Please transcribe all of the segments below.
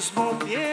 Smoke. pie.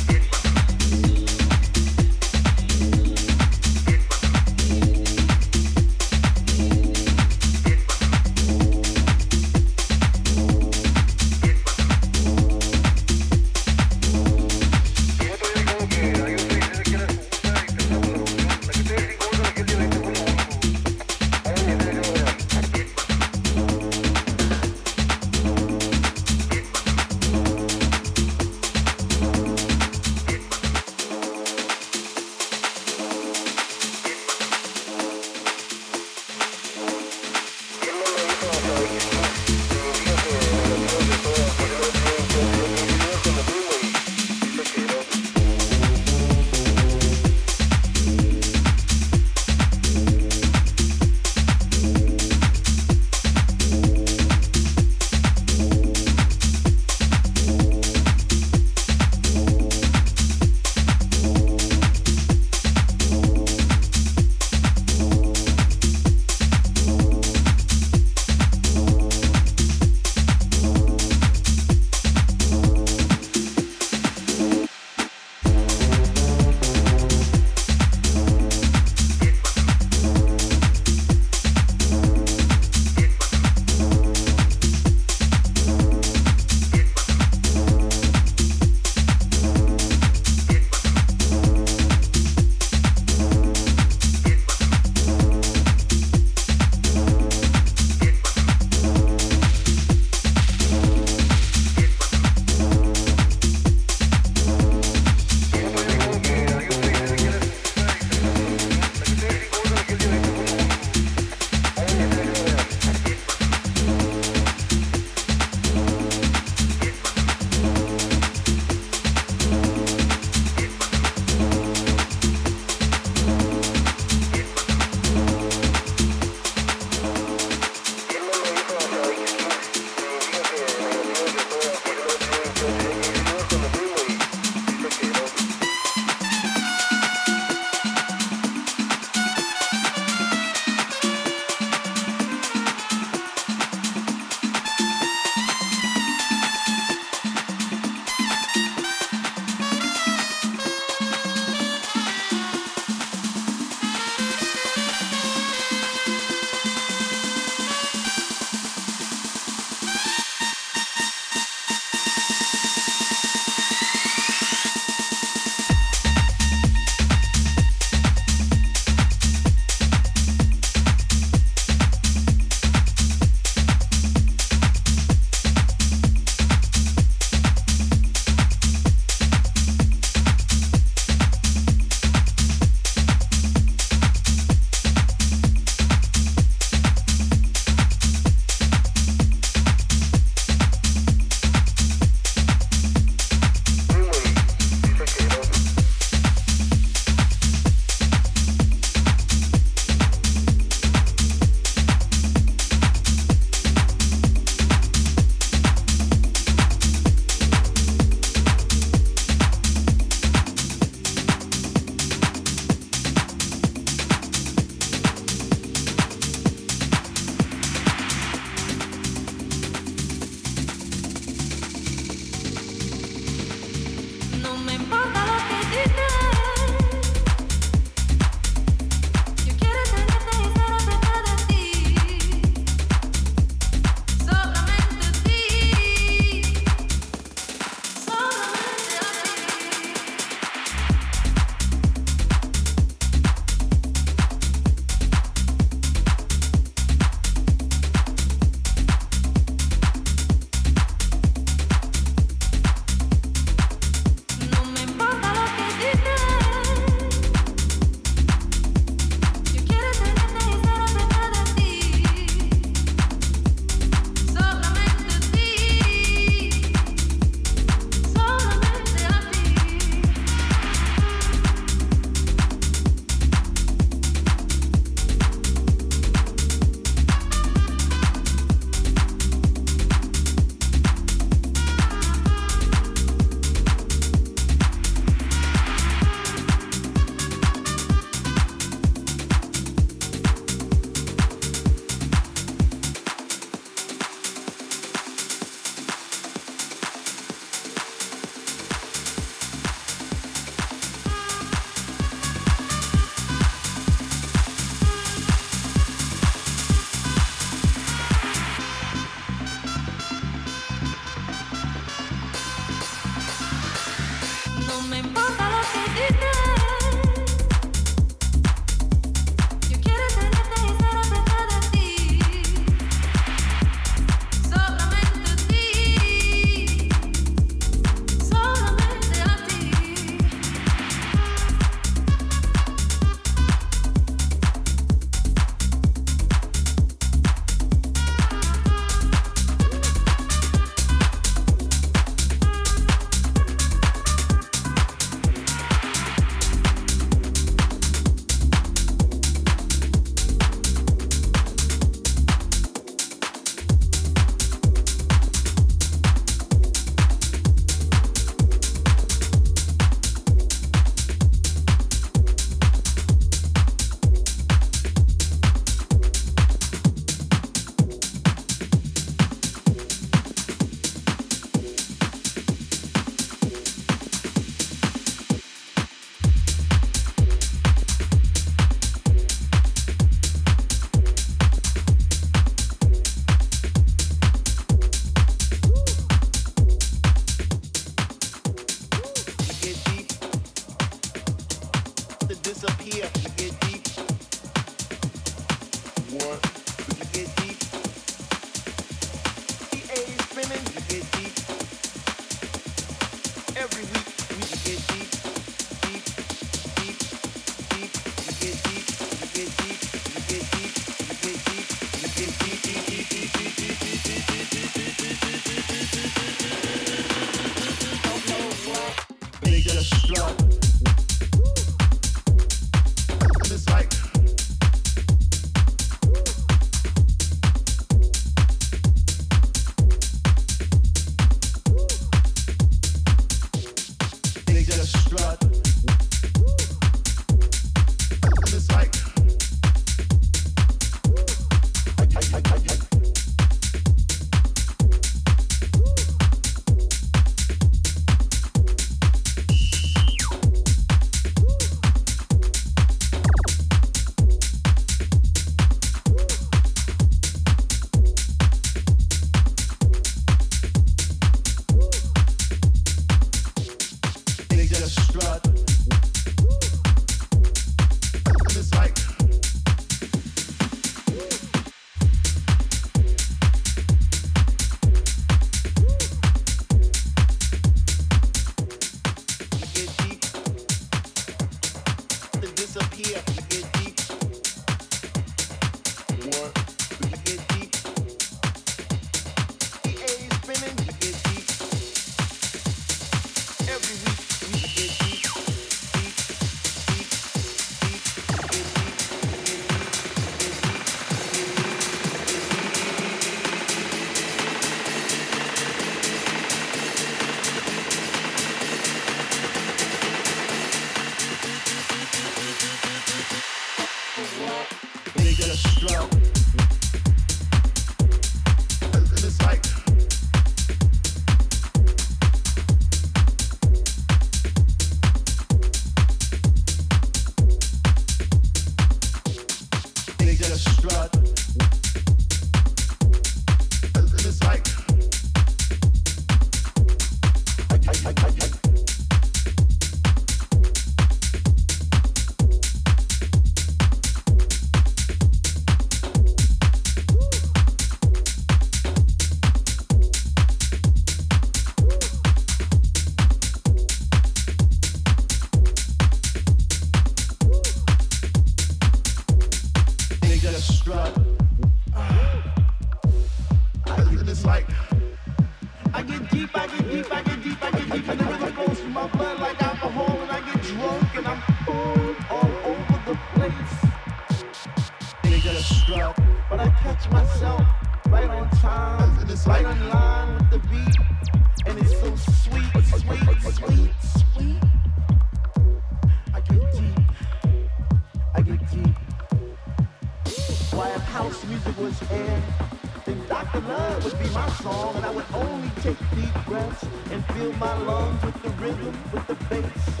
my song and I would only take deep breaths and fill my lungs with the rhythm, with the bass.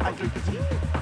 I could feel.